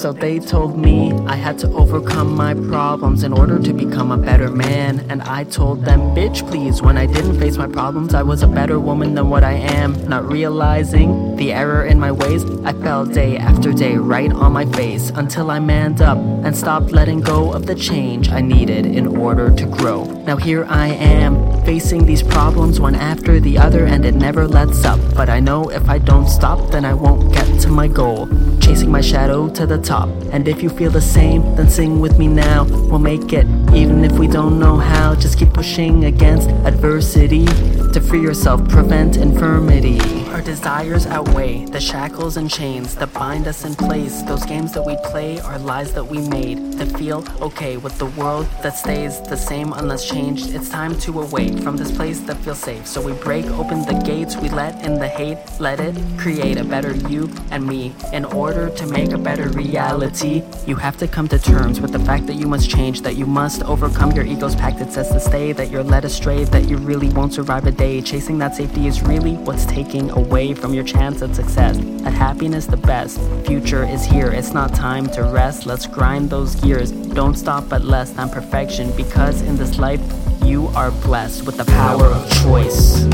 So they told me I had to overcome my problems in order to become a better man. And I told them, bitch, please. When I didn't face my problems, I was a better woman than what I am. Not realizing the error in my ways, I fell day after day right on my face until I manned up and stopped letting go of the change I needed in order to grow. Now here I am, facing these problems one after the other, and it never lets up. But I know if I don't stop, then I won't get to my goal. Chasing my shadow to the top. And if you feel the same, then sing with me now. We'll make it, even if we don't know how. Just keep pushing against adversity to free yourself, prevent infirmity. Our desires outweigh the shackles and chains that bind us in place. Those games that we play are lies that we made to feel okay with the world that stays the same unless changed. It's time to awake from this place that feels safe. So we break open the gates, we let in the hate, let it create a better you and me. In order to make a better reality, you have to come to terms with the fact that you must change, that you must overcome your ego's pact that to stay, that you're led astray, that you really won't survive a day. Chasing that safety is really what's taking away from your chance at success. At happiness, the best. Future is here, it's not time to rest. Let's grind those gears. Don't stop at less than perfection because in this life, you are blessed with the power of choice.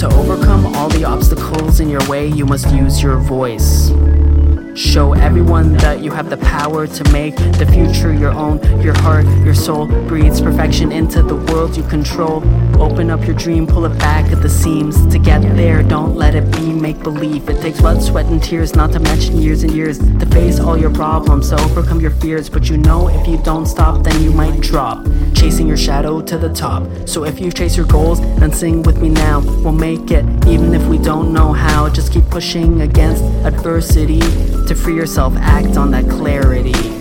To overcome all the obstacles in your way, you must use your voice. Show everyone that you have the power to make the future your own. Your heart, your soul breathes perfection into the world you control. Open up your dream, pull it back at the seams. To get there, don't let it be make believe. It takes blood, sweat, and tears, not to mention years and years, to face all your problems, to overcome your fears. But you know if you don't stop, then you might drop. Chasing your shadow to the top. So if you chase your goals, then sing with me now. We'll make it, even if we don't know how. Just keep pushing against adversity to free yourself, act on that clarity.